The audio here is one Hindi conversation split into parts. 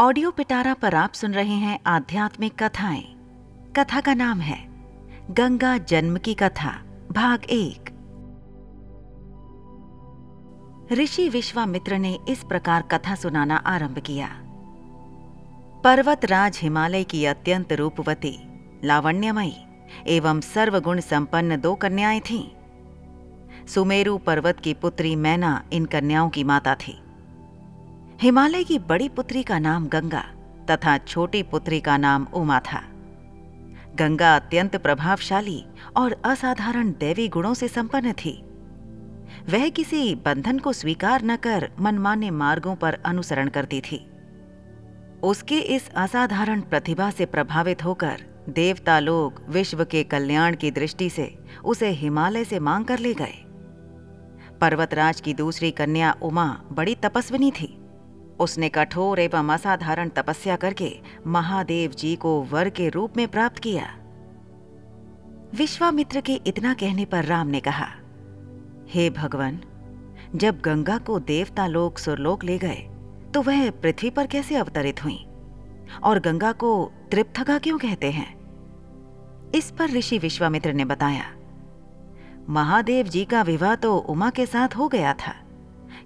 ऑडियो पिटारा पर आप सुन रहे हैं आध्यात्मिक कथाएँ। कथा का नाम है, गंगा जन्म की कथा, भाग एक। ऋषि विश्वामित्र ने इस प्रकार कथा सुनाना आरंभ किया। पर्वत राज हिमालय की अत्यंत रूपवती, लावण्यमयी एवं सर्वगुण संपन्न दो कन्याएँ थीं। सुमेरु पर्वत की पुत्री मैना इन कन्याओं की माता थी। हिमालय की बड़ी पुत्री का नाम गंगा तथा छोटी पुत्री का नाम उमा था। गंगा अत्यंत प्रभावशाली और असाधारण दैवी गुणों से संपन्न थी। वह किसी बंधन को स्वीकार न कर मनमान्य मार्गों पर अनुसरण करती थी। उसके इस असाधारण प्रतिभा से प्रभावित होकर देवता लोग विश्व के कल्याण की दृष्टि से उसे हिमालय से मांग कर ले गए। पर्वतराज की दूसरी कन्या उमा बड़ी तपस्विनी थी। उसने कठोर एवं असाधारण तपस्या करके महादेव जी को वर के रूप में प्राप्त किया। विश्वामित्र के इतना कहने पर राम ने कहा, हे भगवान, जब गंगा को देवता लोग सुरलोक ले गए तो वह पृथ्वी पर कैसे अवतरित हुई? और गंगा को त्रिपथगा क्यों कहते हैं? इस पर ऋषि विश्वामित्र ने बताया, महादेव जी का विवाह तो उमा के साथ हो गया था।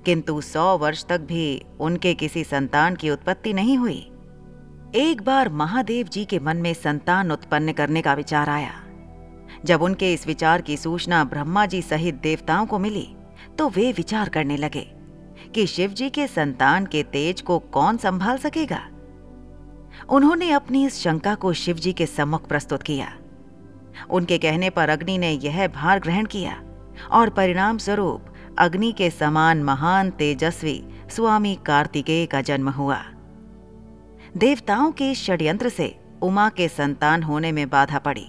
किंतु सौ वर्ष तक भी उनके किसी संतान की उत्पत्ति नहीं हुई। एक बार महादेव जी के मन में संतान उत्पन्न करने का विचार आया। जब उनके इस विचार की सूचना ब्रह्मा जी सहित देवताओं को मिली तो वे विचार करने लगे कि शिव जी के संतान के तेज को कौन संभाल सकेगा। उन्होंने अपनी इस शंका को शिव जी के सम्मुख प्रस्तुत किया। उनके कहने पर अग्नि ने यह भार ग्रहण किया और परिणाम स्वरूप अग्नि के समान महान तेजस्वी स्वामी कार्तिकेय का जन्म हुआ। देवताओं के षड्यंत्र से उमा के संतान होने में बाधा पड़ी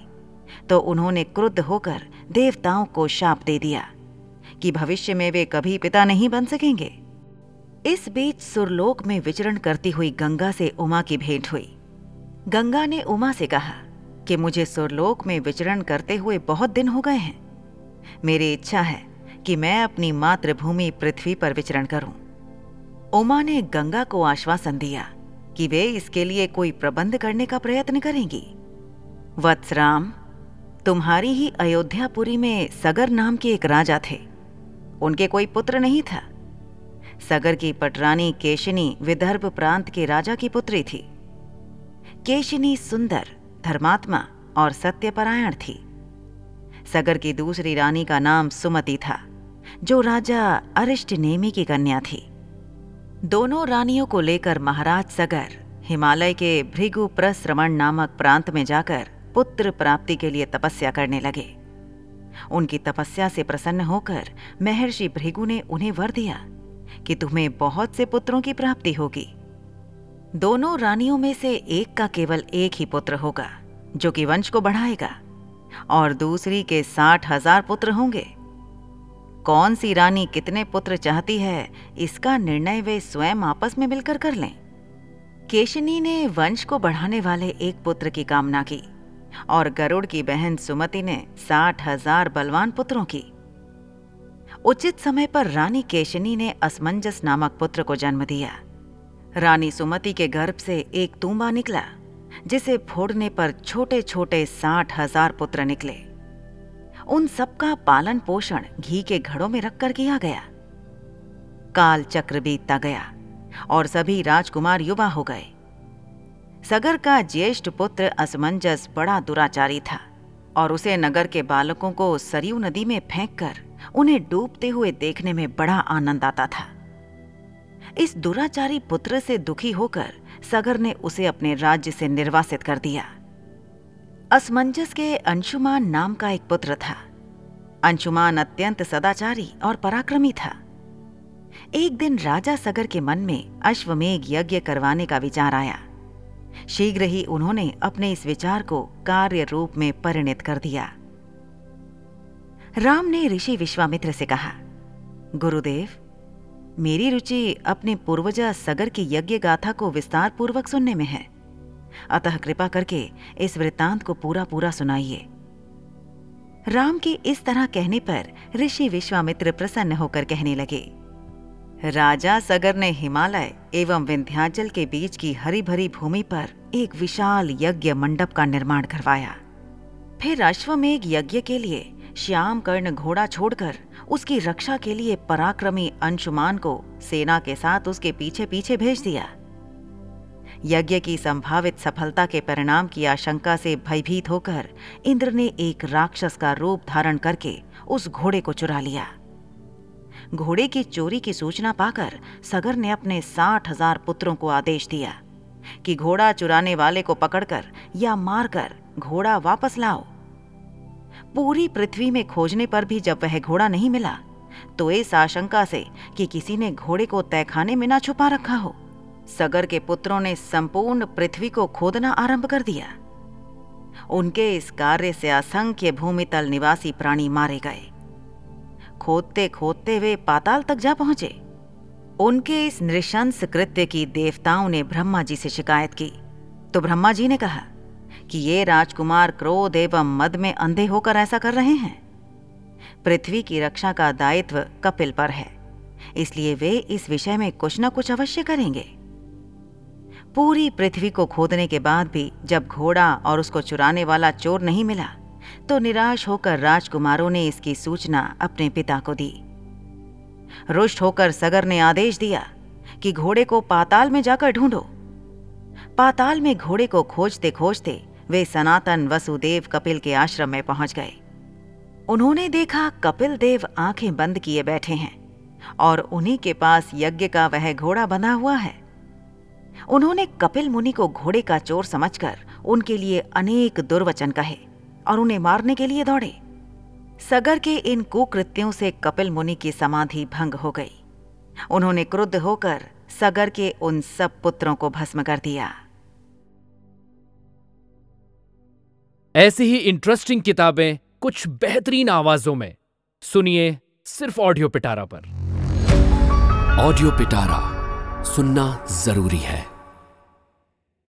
तो उन्होंने क्रुद्ध होकर देवताओं को शाप दे दिया कि भविष्य में वे कभी पिता नहीं बन सकेंगे। इस बीच सुरलोक में विचरण करती हुई गंगा से उमा की भेंट हुई। गंगा ने उमा से कहा कि मुझे सुरलोक में विचरण करते हुए बहुत दिन हो गए हैं। मेरी इच्छा है कि मैं अपनी मातृभूमि पृथ्वी पर विचरण करूँ। उमा ने गंगा को आश्वासन दिया कि वे इसके लिए कोई प्रबंध करने का प्रयत्न करेंगी। वत्सराम, तुम्हारी ही अयोध्यापुरी में सगर नाम के एक राजा थे। उनके कोई पुत्र नहीं था। सगर की पटरानी केशिनी विदर्भ प्रांत के राजा की पुत्री थी। केशिनी सुंदर, धर्मात्मा और सत्यपरायण थी। सगर की दूसरी रानी का नाम सुमति था। जो राजा अरिष्ट नेमी की कन्या थी। दोनों रानियों को लेकर महाराज सगर, हिमालय के भृगु प्रश्रमण नामक प्रांत में जाकर पुत्र प्राप्ति के लिए तपस्या करने लगे। उनकी तपस्या से प्रसन्न होकर महर्षि भृगु ने उन्हें वर दिया कि तुम्हें बहुत से पुत्रों की प्राप्ति होगी। दोनों रानियों में से एक का केवल एक ही पुत्र होगा, जो कि वंश को बढ़ाएगा, और दूसरी के साठ हज़ार पुत्र होंगे। कौन सी रानी कितने पुत्र चाहती है, इसका निर्णय वे स्वयं आपस में मिलकर कर लें। केशनी ने वंश को बढ़ाने वाले एक पुत्र की कामना की, और गरुड़ की बहन सुमति ने साठ हज़ार बलवान पुत्रों की। उचित समय पर रानी केशनी ने असमंजस नामक पुत्र को जन्म दिया। रानी सुमति के गर्भ से एक तूंबा निकला, जिसे फोड़ने पर छोटे छोटे साठ हज़ार पुत्र निकले। उन सबका पालन पोषण घी के घड़ों में रखकर किया गया। काल चक्र बीतता गया और सभी राजकुमार युवा हो गए। सगर का ज्येष्ठ पुत्र असमंजस बड़ा दुराचारी था और उसे नगर के बालकों को सरयू नदी में फेंककर उन्हें डूबते हुए देखने में बड़ा आनंद आता था। इस दुराचारी पुत्र से दुखी होकर सगर ने उसे अपने राज्य से निर्वासित कर दिया। असमंजस के अंशुमान नाम का एक पुत्र था। अंशुमान अत्यंत सदाचारी और पराक्रमी था। एक दिन राजा सगर के मन में अश्वमेघ यज्ञ करवाने का विचार आया। शीघ्र ही उन्होंने अपने इस विचार को कार्य रूप में परिणित कर दिया। राम ने ऋषि विश्वामित्र से कहा, गुरुदेव, मेरी रुचि अपने पूर्वजा सगर की यज्ञ गाथा को विस्तार पूर्वक सुनने में है। अतः कृपा करके इस वृत्तांत को पूरा पूरा सुनाइए। राम के इस तरह कहने पर ऋषि विश्वामित्र प्रसन्न होकर कहने लगे, राजा सगर ने हिमालय एवं विंध्याचल के बीच की हरी भरी भूमि पर एक विशाल यज्ञ मंडप का निर्माण करवाया। फिर अश्वमेघ यज्ञ के लिए श्याम कर्ण घोड़ा छोड़कर उसकी रक्षा के लिए पराक्रमी अंशुमान को सेना के साथ उसके पीछे पीछे भेज दिया। यज्ञ की संभावित सफलता के परिणाम की आशंका से भयभीत होकर इंद्र ने एक राक्षस का रूप धारण करके उस घोड़े को चुरा लिया। घोड़े की चोरी की सूचना पाकर सगर ने अपने साठ हज़ार पुत्रों को आदेश दिया कि घोड़ा चुराने वाले को पकड़कर या मारकर घोड़ा वापस लाओ। पूरी पृथ्वी में खोजने पर भी जब वह घोड़ा नहीं मिला तो इस आशंका से कि किसी ने घोड़े को तहखाने में ना छुपा रखा हो। सगर के पुत्रों ने संपूर्ण पृथ्वी को खोदना आरंभ कर दिया। उनके इस कार्य से असंख्य भूमितल निवासी प्राणी मारे गए। खोदते खोदते वे पाताल तक जा पहुँचे। उनके इस नृशंस कृत्य की देवताओं ने ब्रह्मा जी से शिकायत की। तो ब्रह्मा जी ने कहा कि ये राजकुमार क्रोध एवं मद में अंधे होकर ऐसा कर रहे हैं। पृथ्वी की रक्षा का दायित्व कपिल पर है। इसलिए वे इस विषय में कुछ न कुछ अवश्य करेंगे। पूरी पृथ्वी को खोदने के बाद भी जब घोड़ा और उसको चुराने वाला चोर नहीं मिला तो निराश होकर राजकुमारों ने इसकी सूचना अपने पिता को दी। रुष्ट होकर सगर ने आदेश दिया कि घोड़े को पाताल में जाकर ढूंढो। पाताल में घोड़े को खोजते खोजते वे सनातन वसुदेव कपिल के आश्रम में पहुँच गए। उन्होंने देखा कपिल देव आँखें बंद किए बैठे हैं और उन्हीं के पास यज्ञ का वह घोड़ा बंधा हुआ है। उन्होंने कपिल मुनि को घोड़े का चोर समझकर उनके लिए अनेक दुर्वचन कहे और उन्हें मारने के लिए दौड़े। सगर के इन कुकृत्यों से कपिल मुनि की समाधि भंग हो गई। उन्होंने क्रुद्ध होकर सगर के उन सब पुत्रों को भस्म कर दिया। ऐसी ही इंटरेस्टिंग किताबें कुछ बेहतरीन आवाजों में। सुनिए सिर्फ़ ऑडियो पिटारा पर। ऑडियो पिटारा सुनना ज़रूरी है।